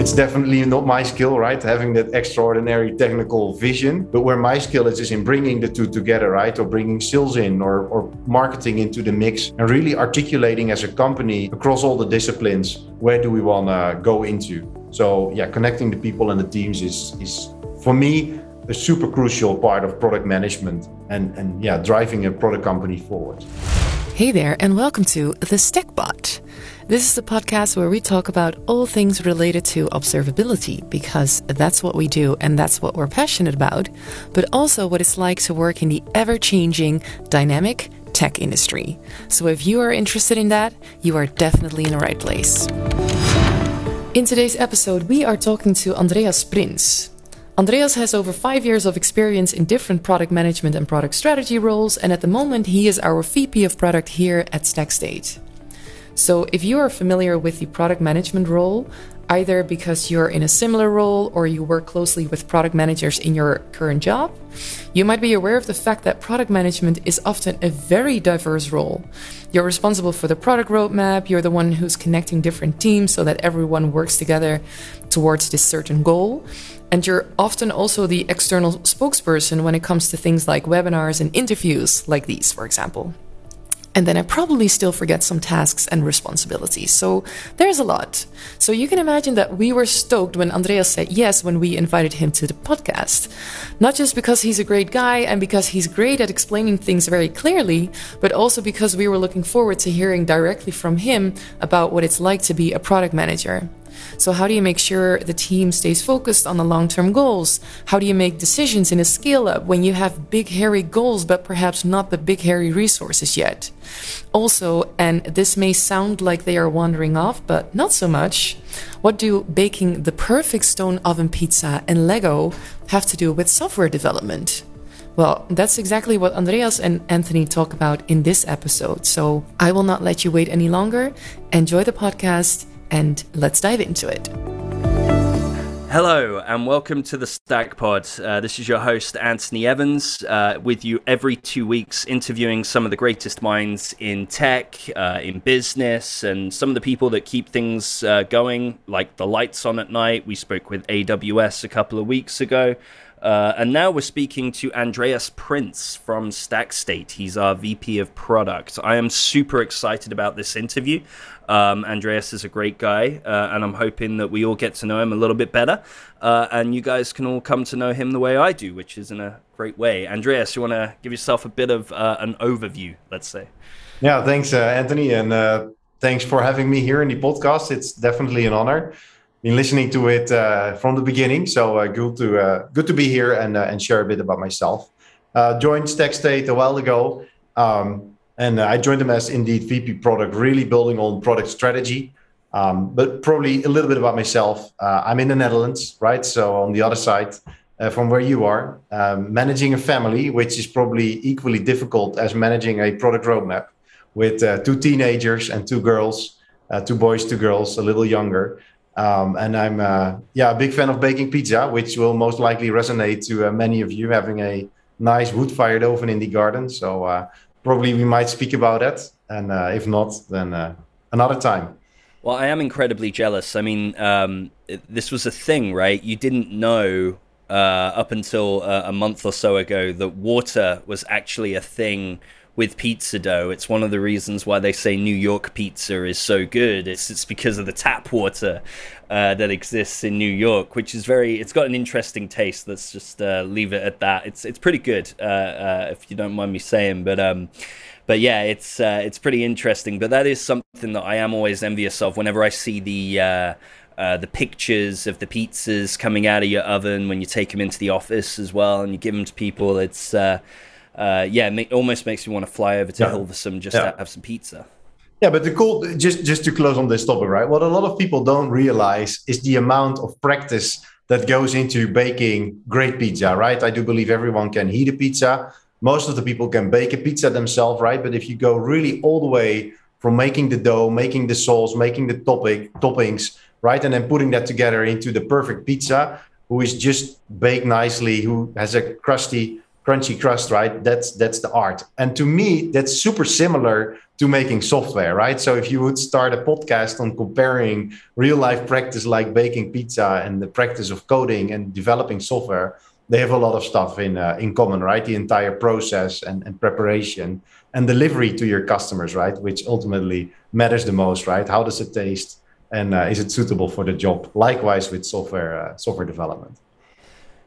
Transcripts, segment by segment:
It's definitely not my skill, right? Having that extraordinary technical vision. But where my skill is, is in bringing the two together, right? Or bringing sales in or, or marketing into the mix and really articulating as a company across all the disciplines where do we want to go into. So, yeah, connecting the people and the teams is, is for me, a super crucial part of product management and, and yeah, driving a product company forward. Hey there, and welcome to The Stack Pod. This is the podcast where we talk about all things related to observability because that's what we do and that's what we're passionate about, but also what it's like to work in the ever changing, dynamic tech industry. So if you are interested in that, you are definitely in the right place. In today's episode, we are talking to Andreas Prins. Andreas has over five years of experience in different product management and product strategy roles, and at the moment, he is our VP of product here at StackState. So, if you are familiar with the product management role, either because you're in a similar role or you work closely with product managers in your current job, you might be aware of the fact that product management is often a very diverse role. You're responsible for the product roadmap, you're the one who's connecting different teams so that everyone works together towards this certain goal. And you're often also the external spokesperson when it comes to things like webinars and interviews, like these, for example. And then I probably still forget some tasks and responsibilities. So there's a lot. So you can imagine that we were stoked when Andreas said yes when we invited him to the podcast. Not just because he's a great guy and because he's great at explaining things very clearly, but also because we were looking forward to hearing directly from him about what it's like to be a product manager. So, how do you make sure the team stays focused on the long term goals? How do you make decisions in a scale up when you have big, hairy goals, but perhaps not the big, hairy resources yet? Also, and this may sound like they are wandering off, but not so much, what do baking the perfect stone oven pizza and Lego have to do with software development? Well, that's exactly what Andreas and Anthony talk about in this episode. So I will not let you wait any longer. Enjoy the podcast and let's dive into it. Hello and welcome to the Stack Pod. Uh, this is your host Anthony Evans, uh, with you every two weeks, interviewing some of the greatest minds in tech, uh, in business, and some of the people that keep things uh, going, like the lights on at night. We spoke with AWS a couple of weeks ago. Uh, and now we're speaking to Andreas Prins from StackState. He's our VP of product. I am super excited about this interview. Um, Andreas is a great guy, uh, and I'm hoping that we all get to know him a little bit better, uh, and you guys can all come to know him the way I do, which is in a great way. Andreas, you want to give yourself a bit of uh, an overview, let's say? Yeah, thanks, uh, Anthony, and uh, thanks for having me here in the podcast. It's definitely an honor. Been listening to it uh, from the beginning, so good to good to be here and and share a bit about myself. joined StackState a while ago. Um, and I joined them as indeed VP product, really building on product strategy. Um, but probably a little bit about myself. Uh, I'm in the Netherlands, right? So on the other side uh, from where you are, um, managing a family, which is probably equally difficult as managing a product roadmap with uh, two teenagers and two girls, uh, two boys, two girls, a little younger. Um, and I'm uh, yeah a big fan of baking pizza, which will most likely resonate to uh, many of you having a nice wood-fired oven in the garden. So probably we might speak about that. And uh, if not, then uh, another time. Well, I am incredibly jealous. I mean, um, this was a thing, right? You didn't know uh, up until uh, a month or so ago that water was actually a thing with pizza dough. It's one of the reasons why they say New York pizza is so good. It's it's because of the tap water uh, that exists in New York, which is very. It's got an interesting taste. Let's just uh, leave it at that. It's it's pretty good, uh, uh if you don't mind me saying. But um, but yeah, it's uh, it's pretty interesting. But that is something that I am always envious of whenever I see the. Uh, uh, the pictures of the pizzas coming out of your oven when you take them into the office as well, and you give them to people. It's uh, uh, yeah, it almost makes me want to fly over to yeah. Hilversum just yeah. to have some pizza. Yeah, but the cool just just to close on this topic, right? What a lot of people don't realize is the amount of practice that goes into baking great pizza, right? I do believe everyone can heat a pizza. Most of the people can bake a pizza themselves, right? But if you go really all the way from making the dough, making the sauce, making the topic toppings, right, and then putting that together into the perfect pizza, who is just baked nicely, who has a crusty crunchy crust, right? That's that's the art. And to me, that's super similar to making software, right? So if you would start a podcast on comparing real life practice like baking pizza and the practice of coding and developing software, they have a lot of stuff in uh, in common, right? The entire process and, and preparation and delivery to your customers, right? Which ultimately matters the most, right? How does it taste, and uh, is it suitable for the job? Likewise with software uh, software development.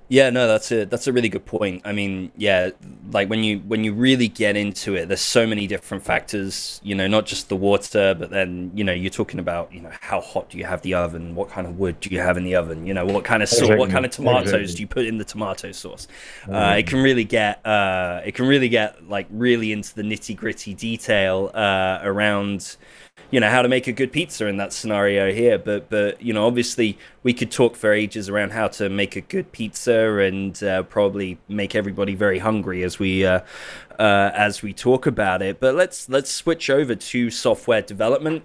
Yeah, no, that's a that's a really good point. I mean, yeah, like when you when you really get into it, there's so many different factors. You know, not just the water, but then you know you're talking about you know how hot do you have the oven, what kind of wood do you have in the oven, you know what kind of sauce, exactly. what kind of tomatoes exactly. do you put in the tomato sauce. Mm-hmm. Uh, it can really get uh, it can really get like really into the nitty gritty detail uh, around you know how to make a good pizza in that scenario here. But but you know obviously we could talk for ages around how to make a good pizza and uh, probably make everybody very hungry as we uh, uh, as we talk about it. But let's let's switch over to software development.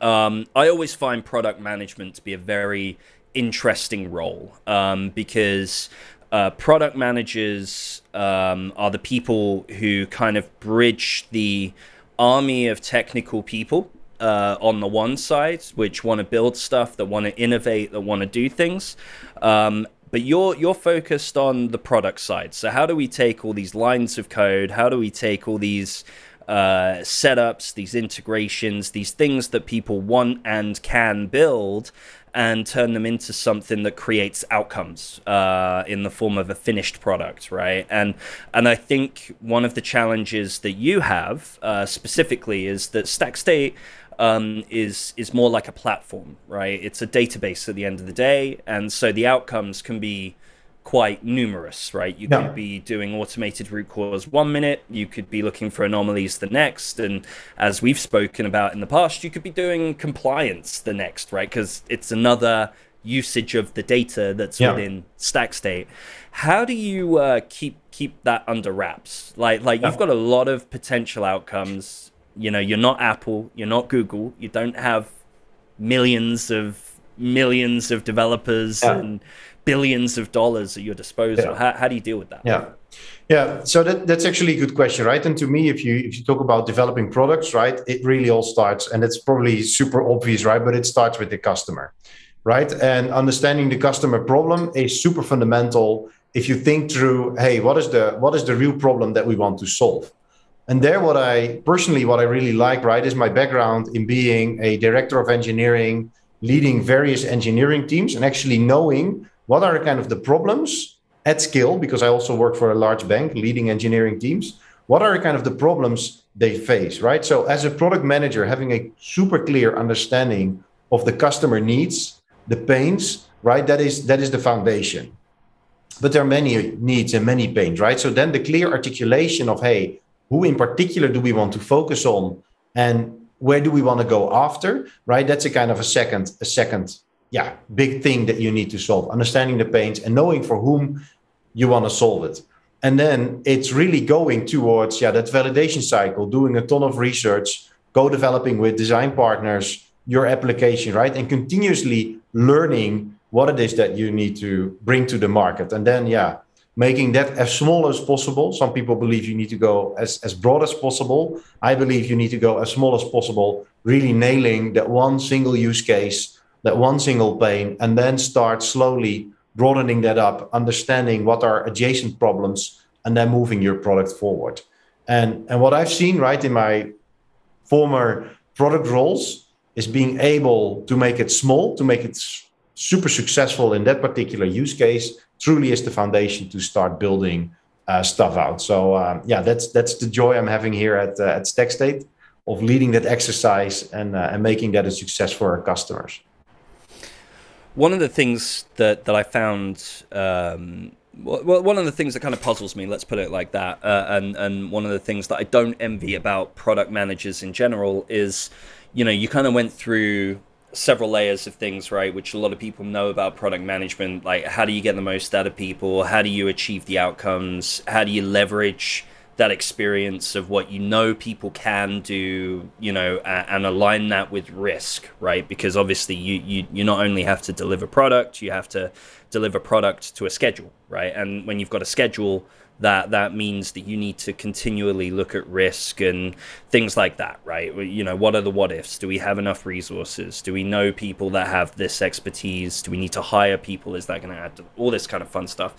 Um, I always find product management to be a very interesting role um, because uh, product managers um, are the people who kind of bridge the army of technical people uh, on the one side, which want to build stuff, that want to innovate, that want to do things. Um, but you're you're focused on the product side. So how do we take all these lines of code? How do we take all these uh, setups, these integrations, these things that people want and can build, and turn them into something that creates outcomes uh, in the form of a finished product, right? And and I think one of the challenges that you have uh, specifically is that StackState um, is is more like a platform, right? It's a database at the end of the day, and so the outcomes can be quite numerous, right? You could be doing automated root cause one minute, you could be looking for anomalies the next, and as we've spoken about in the past, you could be doing compliance the next, right? Because it's another usage of the data that's yeah. within StackState. How do you uh, keep keep that under wraps? Like like yeah. you've got a lot of potential outcomes. You know, you're not Apple, you're not Google, you don't have millions of millions of developers yeah. and billions of dollars at your disposal. Yeah. How, how do you deal with that? Yeah. Yeah, so that, that's actually a good question, right? And to me, if you if you talk about developing products, right, it really all starts, and it's probably super obvious, right? But it starts with the customer, right? And understanding the customer problem is super fundamental. If you think through, hey, what is the what is the real problem that we want to solve? And there, what I personally, what I really like, right, is my background in being a director of engineering, leading various engineering teams, and actually knowing what are kind of the problems at scale because i also work for a large bank leading engineering teams what are kind of the problems they face right? So as a product manager having a super clear understanding of the customer needs the pains right that is that is the foundation. But there are many needs and many pains right? So then the clear articulation of hey who in particular do we want to focus on? And where do we want to go after right? That's a kind of a second a second yeah big thing that you need to solve. Understanding the pains and knowing for whom you want to solve it. And then it's really going towards yeah that validation cycle doing a ton of research co-developing with design partners your application right? And continuously learning what it is that you need to bring to the market. And then yeah making that as small as possible some people believe you need to go as, as broad as possible i believe you need to go as small as possible really nailing that one single use case that one single pain, and then start slowly broadening that up, understanding what are adjacent problems, and then moving your product forward. And, and what I've seen right in my former product roles is being able to make it small, to make it super successful in that particular use case, truly is the foundation to start building uh, stuff out. So um, yeah, that's that's the joy I'm having here at uh, at StackState of leading that exercise and uh, and making that a success for our customers. One of the things that, that I found, um, well, one of the things that kind of puzzles me, let's put it like that, uh, and and one of the things that I don't envy about product managers in general is, you know, you kind of went through several layers of things, right? Which a lot of people know about product management. Like, how do you get the most out of people? How do you achieve the outcomes? How do you leverage that experience of what you know people can do, you know, and align that with risk, right? Because obviously you, you, you not only have to deliver product, you have to deliver product to a schedule, right? And when you've got a schedule, that that means that you need to continually look at risk and things like that right? You know what are the what ifs? Do we have enough resources? Do we know people that have this expertise? Do we need to hire people? Is that going to add to all this kind of fun stuff?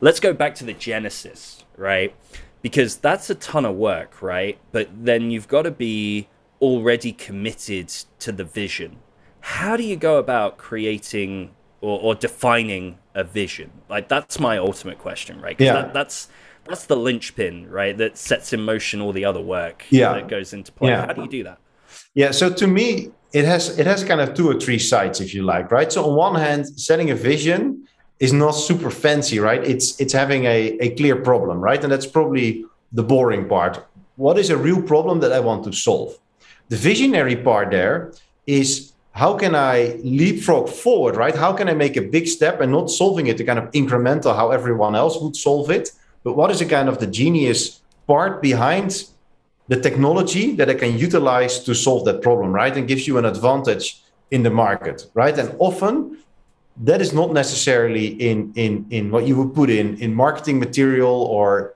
Let's go back to the genesis right? Because that's a ton of work right? But then you've got to be already committed to the vision. How do you go about creating or, or defining a vision? Like that's my ultimate question, right? Yeah. That, that's that's the linchpin, right? That sets in motion all the other work yeah. that goes into play. Yeah. How do you do that? Yeah. So to me, it has it has kind of two or three sides, if you like, right? So on one hand, setting a vision is not super fancy, right? It's it's having a, a clear problem, right? And that's probably the boring part. What is a real problem that I want to solve? The visionary part there is how can I leapfrog forward, right? How can I make a big step and not solving it the kind of incremental how everyone else would solve it? But what is the kind of the genius part behind the technology that I can utilize to solve that problem, right? And gives you an advantage in the market, right? And often that is not necessarily in in in what you would put in in marketing material or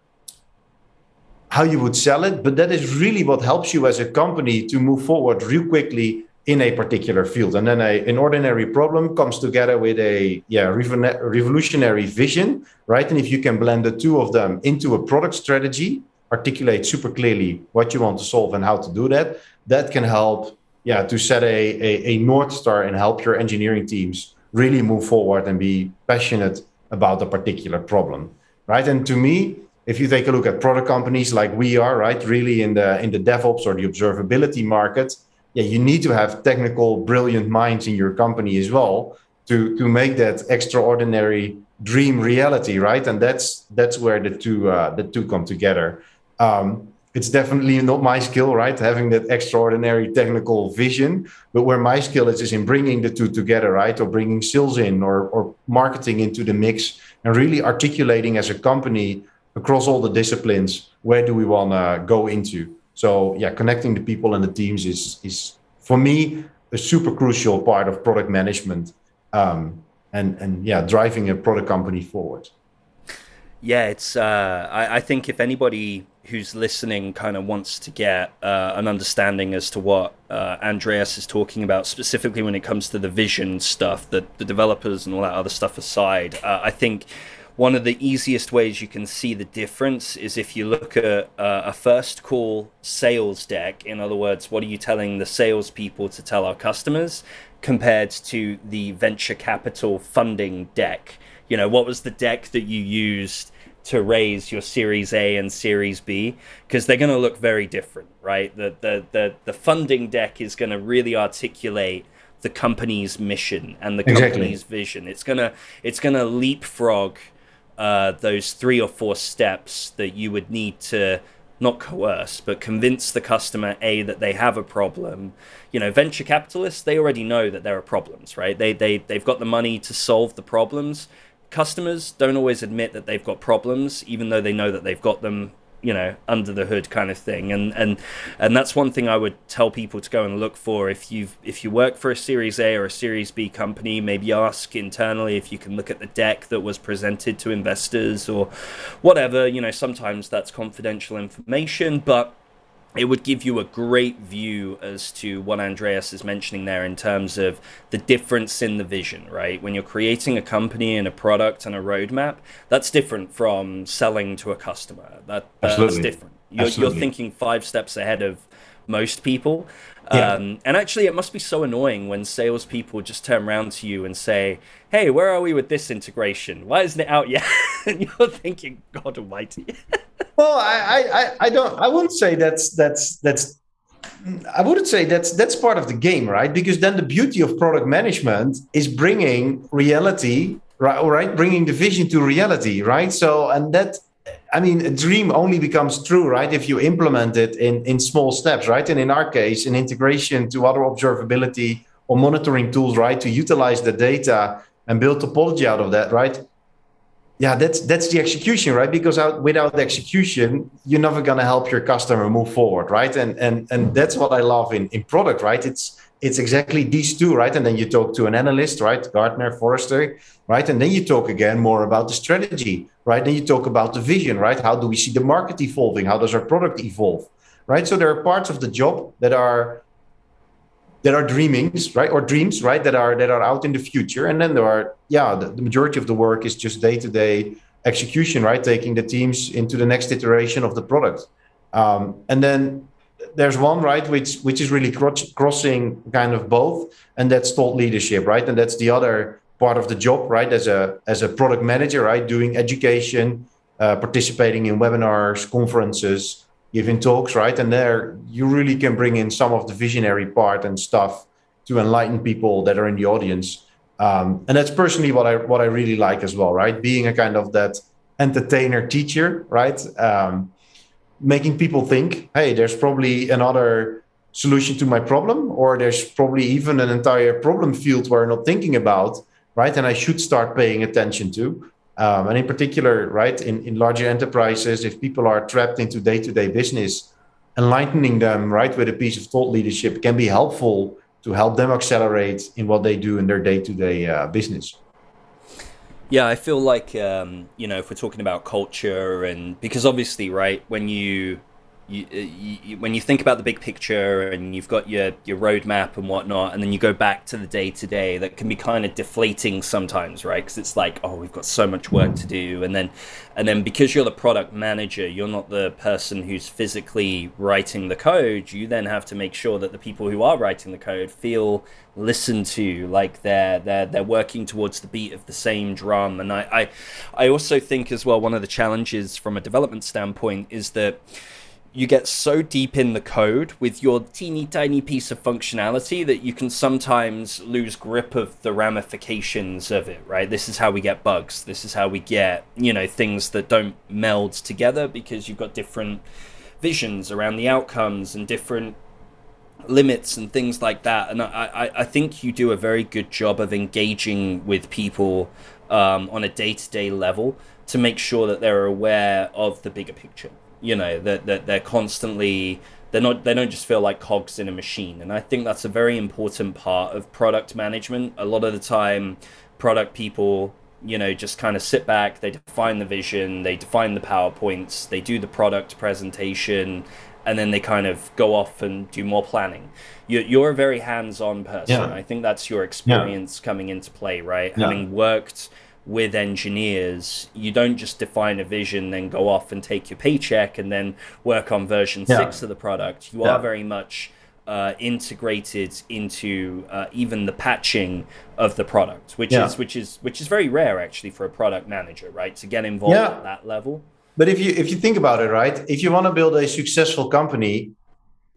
how you would sell it, but that is really what helps you as a company to move forward real quickly in a particular field. And then a, an ordinary problem comes together with a yeah revolutionary vision, right? And if you can blend the two of them into a product strategy, articulate super clearly what you want to solve and how to do that, that can help yeah to set a, a, a north star and help your engineering teams really move forward and be passionate about a particular problem, right? And to me, if you take a look at product companies like we are, right, really in the in the DevOps or the observability market yeah, you need to have technical, brilliant minds in your company as well to to make that extraordinary dream reality, right? And that's that's where the two uh, the two come together. Um, it's definitely not my skill, right? Having that extraordinary technical vision, but where my skill is is in bringing the two together, right? Or bringing sales in, or or marketing into the mix, and really articulating as a company across all the disciplines where do we want to go into. So yeah, connecting the people and the teams is is for me a super crucial part of product management, um, and and yeah, driving a product company forward. Yeah, it's. Uh, I, I think if anybody who's listening kind of wants to get uh, an understanding as to what uh, Andreas is talking about, specifically when it comes to the vision stuff, the, the developers and all that other stuff aside, uh, I think one of the easiest ways you can see the difference is if you look at uh, a first call sales deck. In other words, what are you telling the salespeople to tell our customers compared to the venture capital funding deck? You know, what was the deck that you used to raise your Series A and Series B? Because they're going to look very different, right? The, the, the, the funding deck is going to really articulate the company's mission and the Exactly. company's vision. It's gonna it's gonna leapfrog uh, those three or four steps that you would need to not coerce but convince the customer a that they have a problem. You know venture capitalists they already know that there are problems right? They they they've got the money to solve the problems. Customers don't always admit that they've got problems even though they know that they've got them you know under the hood kind of thing. And and and that's one thing i would tell people to go and look for if you if you work for a series a or a series b company maybe ask internally if you can look at the deck that was presented to investors or whatever. You know sometimes that's confidential information but it would give you a great view as to what Andreas is mentioning there in terms of the difference in the vision, right? When you're creating a company and a product and a roadmap, that's different from selling to a customer. That, that's Absolutely. different. You're, Absolutely. you're thinking five steps ahead of most people. Yeah. Um, and actually, it must be so annoying when salespeople just turn around to you and say, Hey, where are we with this integration? Why isn't it out yet? and you're thinking, God almighty. Well, I, I, I don't. I wouldn't say that's that's that's. I wouldn't say that's that's part of the game, right? Because then the beauty of product management is bringing reality, right? Right, bringing the vision to reality, right? So, and that, I mean, a dream only becomes true, right, if you implement it in in small steps, right? And in our case, an integration to other observability or monitoring tools, right, to utilize the data and build topology out of that, right? yeah that's that's the execution right because out, without the execution you're never to help your customer move forward right and and and that's what i love in in product right it's it's exactly these two, right? And then you talk to an analyst, right? Gartner, Forrester, right? And then you talk again more about the strategy, right? Then you talk about the vision, right? How do we see the market evolving? How does our product evolve, right? So there are parts of the job that are that are dreamings, right, or dreams, right, that are that are out in the future, and then there are, yeah, the, the majority of the work is just day to day execution, right, taking the teams into the next iteration of the product, um, and then there's one right which which is really crossing kind of both, and that's thought leadership, right, and that's the other part of the job, right, as a as a product manager, right, doing education, uh, participating in webinars, conferences, giving talks, right? And there you really can bring in some of the visionary part and stuff to enlighten people that are in the audience. Um, and that's personally what I what I really like as well, right? Being a kind of that entertainer teacher, right? Um, making people think, hey, there's probably another solution to my problem, or there's probably even an entire problem field where I'm not thinking about, right? And I should start paying attention to. Um, and in particular, right, in, in larger enterprises, if people are trapped into day to day business, enlightening them, right, with a piece of thought leadership can be helpful to help them accelerate in what they do in their day to day business. Yeah, I feel like, um, you know, if we're talking about culture and because obviously, right, when you uh, you, when you think about the big picture and you've got your your roadmap and whatnot, and then you go back to the day to day, that can be kind of deflating sometimes, right? Because it's like, oh, we've got so much work to do, and then and then because you're the product manager, you're not the person who's physically writing the code. You then have to make sure that the people who are writing the code feel listened to, like they're they're they're working towards the beat of the same drum. And I I, I also think as well one of the challenges from a development standpoint is that you get so deep in the code with your teeny tiny piece of functionality that you can sometimes lose grip of the ramifications of it, right? This is how we get bugs. This is how we get, you know, things that don't meld together because you've got different visions around the outcomes and different limits and things like that. And I, I, I think you do a very good job of engaging with people um, on a day to day level to make sure that they're aware of the bigger picture you know that that they're constantly they're not they don't just feel like cogs in a machine and i think that's a very important part of product management a lot of the time product people you know just kind of sit back they define the vision they define the powerpoints they do the product presentation and then they kind of go off and do more planning you're, you're a very hands-on person yeah. i think that's your experience yeah. coming into play right yeah. having worked with engineers, you don't just define a vision, then go off and take your paycheck and then work on version yeah. six of the product. You yeah. are very much uh, integrated into uh, even the patching of the product, which yeah. is which is which is very rare actually for a product manager, right? To get involved at that level. But if you if you think about it, right, if you want to build a successful company,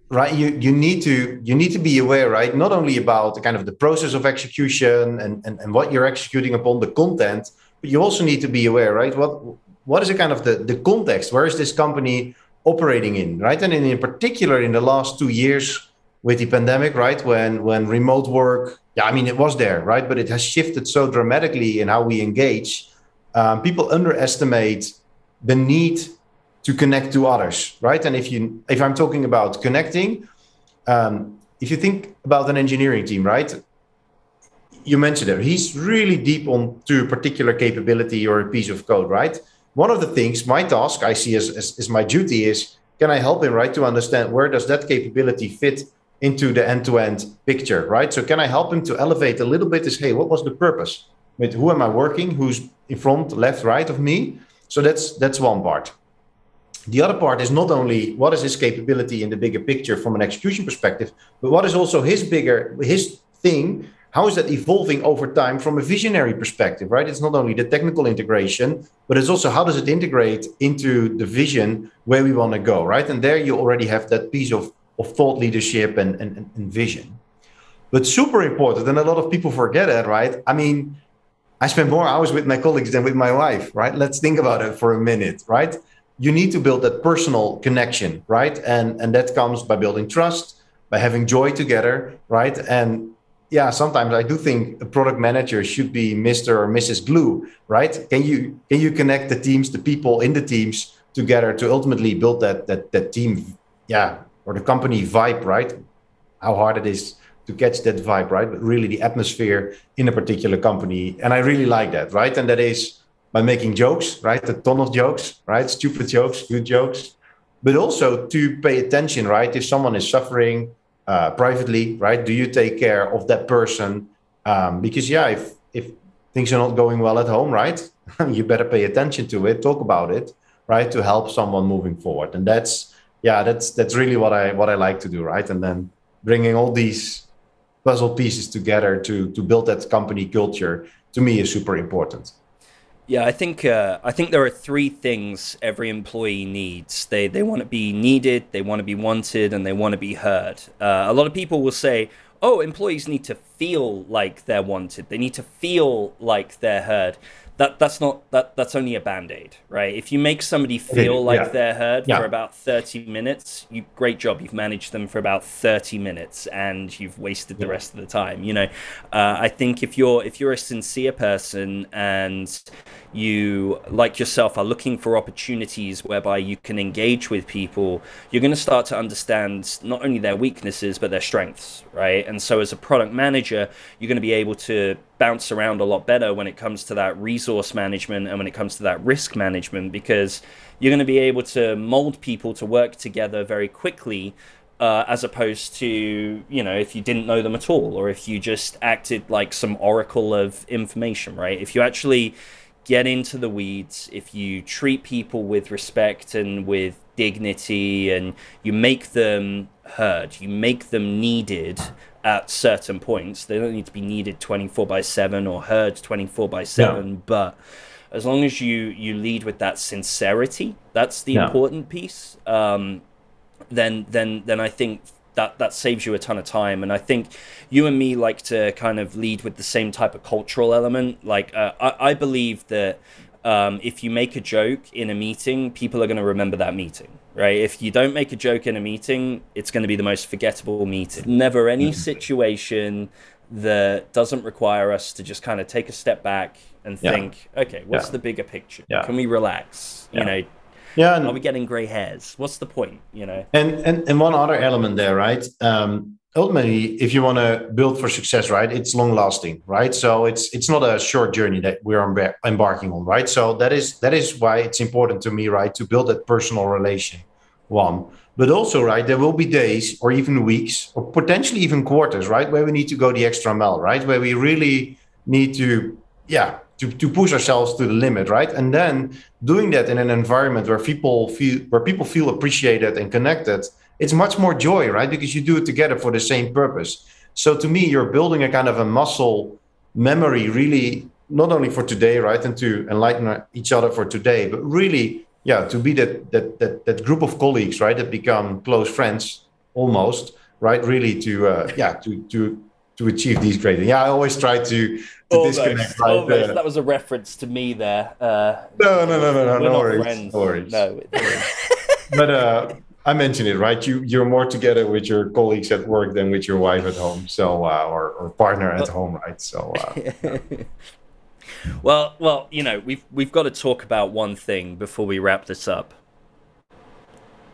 right? You you need to you need to be aware right? Not only about the kind of the process of execution and, and and what you're executing upon the content but you also need to be aware right? What what is the kind of the the context? Where is this company operating in right? And in, in particular in the last two years with the pandemic right? When when remote work yeah i mean it was there right? But it has shifted so dramatically in how we engage. Um, people underestimate the need to connect to others, right? And if you if I'm talking about connecting, um, if you think about an engineering team, right? You mentioned it. He's really deep on to a particular capability or a piece of code, right? One of the things, my task I see as, as, as my duty is, can I help him, right, to understand where does that capability fit into the end-to-end picture, right? So can I help him to elevate a little bit? Is hey, what was the purpose? With who am I working? Who's in front, left, right of me? So that's that's one part. The other part is not only what is his capability in the bigger picture from an execution perspective, but what is also his bigger his thing. How is that evolving over time from a visionary perspective, right? It's not only the technical integration, but it's also how does it integrate into the vision where we want to go, right? And there you already have that piece of, of thought leadership and, and, and vision. But super important, and a lot of people forget it right? I mean, I spend more hours with my colleagues than with my wife, right? Let's think about it for a minute, right? You need to build that personal connection, right? And and that comes by building trust, by having joy together, right? And yeah, sometimes I do think a product manager should be Mr. or Mrs. Glue, right? Can you can you connect the teams, the people in the teams together to ultimately build that that that team, yeah, or the company vibe, right? How hard it is to catch that vibe, right? But really the atmosphere in a particular company. And I really like that, right? And that is by making jokes, right? A ton of jokes, right? Stupid jokes, good jokes, but also to pay attention, right? If someone is suffering uh, privately, right? Do you take care of that person? Um, because yeah, if if things are not going well at home, right? you better pay attention to it, talk about it, right? To help someone moving forward. And that's yeah, that's that's really what I what I like to do, right? And then bringing all these puzzle pieces together to to build that company culture to me is super important. Yeah, I think uh, I think there are three things every employee needs. They they want to be needed, they want to be wanted, and they want to be heard. Uh, a lot of people will say, "Oh, employees need to feel like they're wanted. They need to feel like they're heard." That that's not that that's only a band-aid right if you make somebody feel like yeah. they're heard yeah. for about 30 minutes you great job you've managed them for about 30 minutes and you've wasted the yeah. rest of the time you know uh, i think if you're if you're a sincere person and you like yourself are looking for opportunities whereby you can engage with people you're going to start to understand not only their weaknesses but their strengths right and so as a product manager you're going to be able to bounce around a lot better when it comes to that resource management and when it comes to that risk management because you're going to be able to mold people to work together very quickly uh, as opposed to you know if you didn't know them at all or if you just acted like some oracle of information right? If you actually get into the weeds if you treat people with respect and with dignity and you make them heard you make them needed at certain points. They don't need to be needed 24 by 7 or heard 24 by 7, yeah. but as long as you you lead with that sincerity, that's the important piece. Um, then then then I think that that saves you a ton of time. And I think you and me like to kind of lead with the same type of cultural element. Like uh, I, I believe that um, if you make a joke in a meeting, people are going to remember that meeting right? If you don't make a joke in a meeting, it's going to be the most forgettable meeting. Never any mm-hmm. situation that doesn't require us to just kind of take a step back and yeah. think, okay, what's yeah. the bigger picture? Yeah. Can we relax? You know, yeah, and, are we getting gray hairs? What's the point? You know, and and and one other element there, right? Um, ultimately, if you want to build for success, right, it's long lasting, right? So it's it's not a short journey that we're embarking on, right? So that is that is why it's important to me, right, to build that personal relation. One, but also, right, there will be days or even weeks or potentially even quarters, right, where we need to go the extra mile, right, where we really need to, yeah, to, to push ourselves to the limit, right? And then doing that in an environment where people feel where people feel appreciated and connected it's much more joy, right? Because you do it together for the same purpose. So to me, you're building a kind of a muscle memory, really, not only for today, right, and to enlighten each other for today, but really, yeah, to be that that that, that group of colleagues, right, that become close friends almost, right? Really to uh, yeah to to to achieve these great things. Yeah, I always try to, to almost, disconnect. Right? Almost. Uh, that was a reference to me there. Uh, no, no, no, no, no, no worries. No worries. No. but uh, I mentioned it, right? You you're more together with your colleagues at work than with your wife at home, so uh, or or partner at home, right? So. Uh, well, well, you know, we've we've got to talk about one thing before we wrap this up.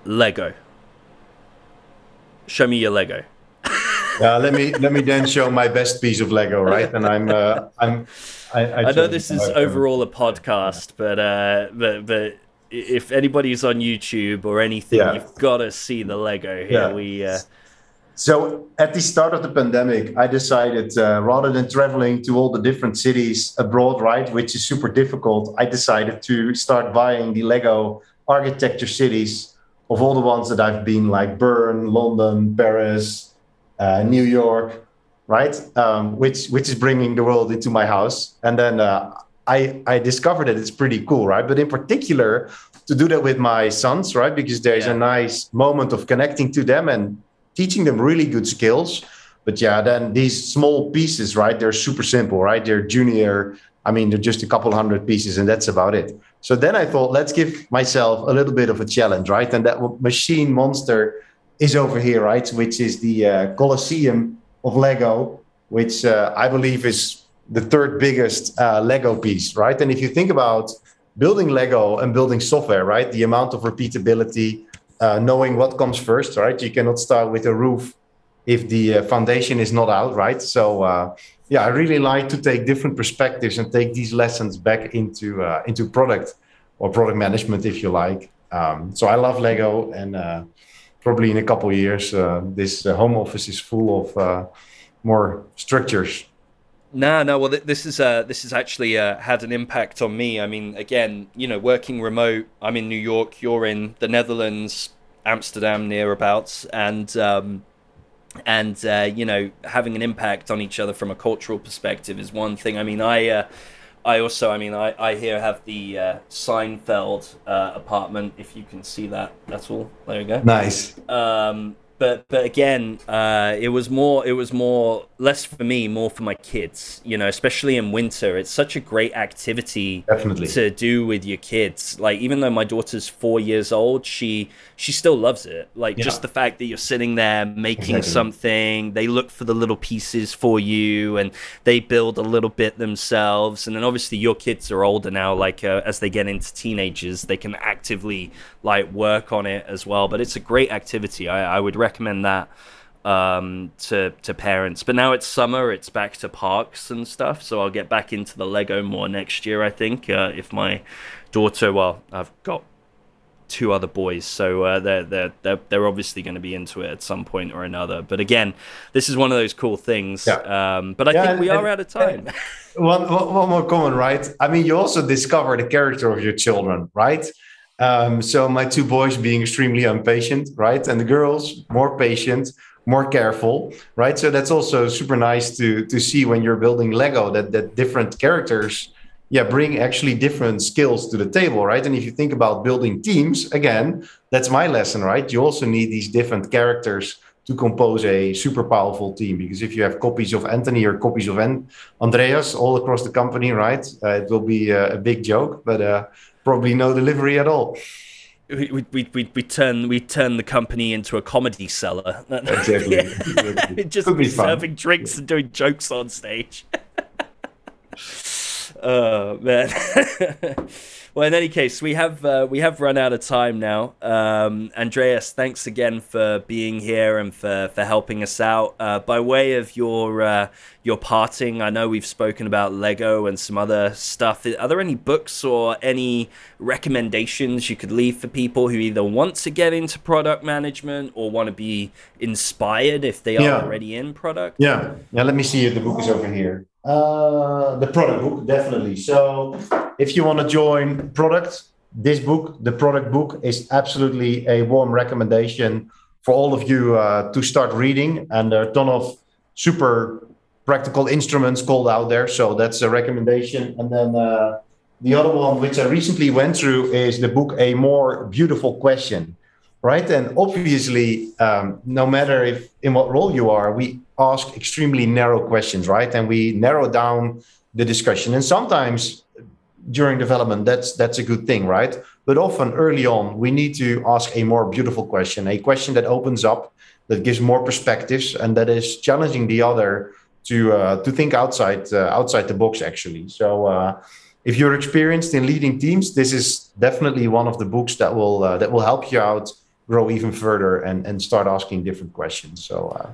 Lego. Show me your Lego. yeah, let me let me then show my best piece of Lego, right? And I'm uh, I'm. I, I, I know this is overall a podcast, but uh, but but if anybody's on YouTube or anything, yeah. you've got to see the Lego here. Yeah. We. Uh... So at the start of the pandemic, I decided uh, rather than traveling to all the different cities abroad, right, which is super difficult, I decided to start buying the Lego architecture cities of all the ones that I've been, like Bern, London, Paris, uh, New York, right, um, which which is bringing the world into my house, and then. Uh, I, I discovered that it's pretty cool, right? But in particular, to do that with my sons, right? Because there's yeah. a nice moment of connecting to them and teaching them really good skills. But yeah, then these small pieces, right? They're super simple, right? They're junior. I mean, they're just a couple hundred pieces, and that's about it. So then I thought, let's give myself a little bit of a challenge, right? And that machine monster is over here, right? Which is the uh, Colosseum of Lego, which uh, I believe is the third biggest uh, Lego piece, right? And if you think about building Lego and building software, right, the amount of repeatability, uh, knowing what comes first, right? You cannot start with a roof if the uh, foundation is not out, right? So uh, yeah, I really like to take different perspectives and take these lessons back into uh, into product or product management, if you like. Um, so I love Lego, and uh, probably in a couple years, this home office is full of more structures. No, no. Well, this is uh, this has actually uh, had an impact on me. I mean, again, you know, working remote. I'm in New York. You're in the Netherlands, Amsterdam, nearabouts, and um, and uh, you know having an impact on each other from a cultural perspective is one thing. I mean, I uh, I also, I mean, I, I here have the uh, Seinfeld uh, apartment. If you can see that, that's all. There you go. Nice. Um, but but again, uh, it was more it was more less for me, more for my kids. You know, especially in winter, it's such a great activity Definitely. to do with your kids. Like even though my daughter's four years old, she she still loves it. Like yeah. just the fact that you're sitting there making exactly. something, they look for the little pieces for you, and they build a little bit themselves. And then obviously your kids are older now. Like uh, as they get into teenagers, they can actively like work on it as well. But it's a great activity. I, I would recommend recommend that um, to to parents. But now it's summer; it's back to parks and stuff. So I'll get back into the Lego more next year. I think uh, if my daughter, well, I've got two other boys, so uh, they're they're they're they're obviously going to be into it at some point or another. But again, this is one of those cool things. Yeah. Um, but I yeah, think we and, are out of time. one, one more comment, right? I mean, you also discover the character of your children, right? Um, so my two boys being extremely impatient, right, and the girls more patient, more careful, right. So that's also super nice to to see when you're building Lego that that different characters, yeah, bring actually different skills to the table, right. And if you think about building teams, again, that's my lesson, right. You also need these different characters to compose a super powerful team because if you have copies of Anthony or copies of An- Andreas all across the company, right, uh, it will be a, a big joke. But uh, probably no delivery at all. We, we, we, we turn we turn the company into a comedy cellar. Exactly. exactly. Just serving drinks and doing jokes on stage. oh man. Well, in any case, we have uh, we have run out of time now. Um, Andreas, thanks again for being here and for, for helping us out. Uh, by way of your uh, your parting, I know we've spoken about Lego and some other stuff. Are there any books or any recommendations you could leave for people who either want to get into product management or want to be inspired if they are yeah. already in product? Yeah, yeah. Let me see if the book is over here. Uh, the product book, definitely. So, if you want to join product, this book, the product book, is absolutely a warm recommendation for all of you uh, to start reading. And there are a ton of super practical instruments called out there. So, that's a recommendation. And then uh, the other one, which I recently went through, is the book A More Beautiful Question. Right. And obviously, um, no matter if in what role you are, we ask extremely narrow questions, right? And we narrow down the discussion. And sometimes during development, that's that's a good thing, right? But often early on, we need to ask a more beautiful question, a question that opens up, that gives more perspectives, and that is challenging the other to uh, to think outside uh, outside the box. Actually, so. Uh, if you're experienced in leading teams, this is definitely one of the books that will uh, that will help you out grow even further and and start asking different questions. So uh,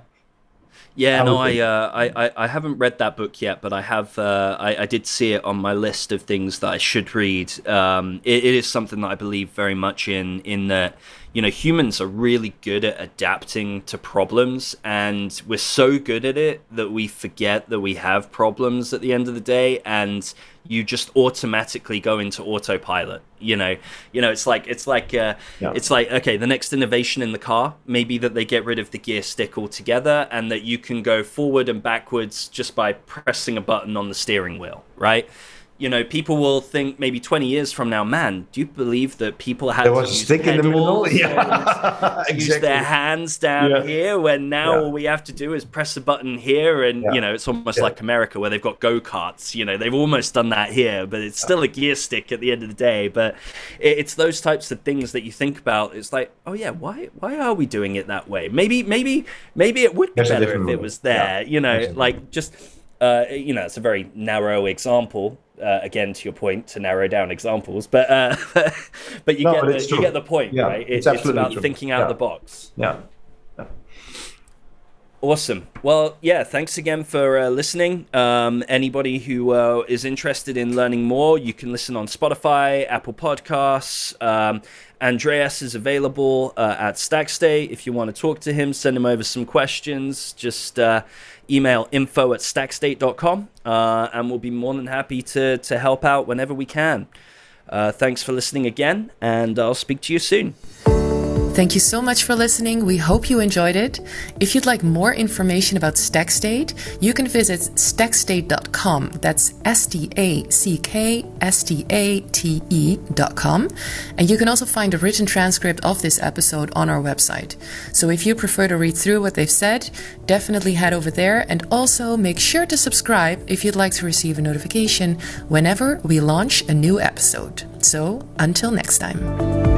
yeah, no, I, uh, I, I haven't read that book yet, but I have. Uh, I, I did see it on my list of things that I should read. Um, it, it is something that I believe very much in. In that, you know, humans are really good at adapting to problems, and we're so good at it that we forget that we have problems at the end of the day, and you just automatically go into autopilot you know you know it's like it's like uh, yeah. it's like okay the next innovation in the car maybe that they get rid of the gear stick altogether and that you can go forward and backwards just by pressing a button on the steering wheel right you know, people will think maybe 20 years from now, man, do you believe that people had there was to use stick in the middle? Yeah. exactly. use their hands down yeah. here when now yeah. all we have to do is press a button here and, yeah. you know, it's almost like America where they've got go-karts, you know, they've almost done that here, but it's still a gear stick at the end of the day. But it's those types of things that you think about. It's like, oh yeah, why, why are we doing it that way? Maybe, maybe, maybe it would be There's better if it was there, you know, like just, uh, you know, it's a very narrow example, uh, again to your point to narrow down examples but uh, but you no, get but the, you get the point yeah, right it, it's, it's, about true. thinking out yeah. of the box yeah Awesome. Well, yeah, thanks again for uh, listening. Um, anybody who uh, is interested in learning more, you can listen on Spotify, Apple Podcasts. Um, Andreas is available uh, at StackState. If you want to talk to him, send him over some questions. Just uh, email info at stackstate.com uh, and we'll be more than happy to, to help out whenever we can. Uh, thanks for listening again, and I'll speak to you soon. Thank you so much for listening. We hope you enjoyed it. If you'd like more information about StackState, you can visit stackstate.com. That's S T A C K S T A T E.com. And you can also find a written transcript of this episode on our website. So if you prefer to read through what they've said, definitely head over there and also make sure to subscribe if you'd like to receive a notification whenever we launch a new episode. So until next time.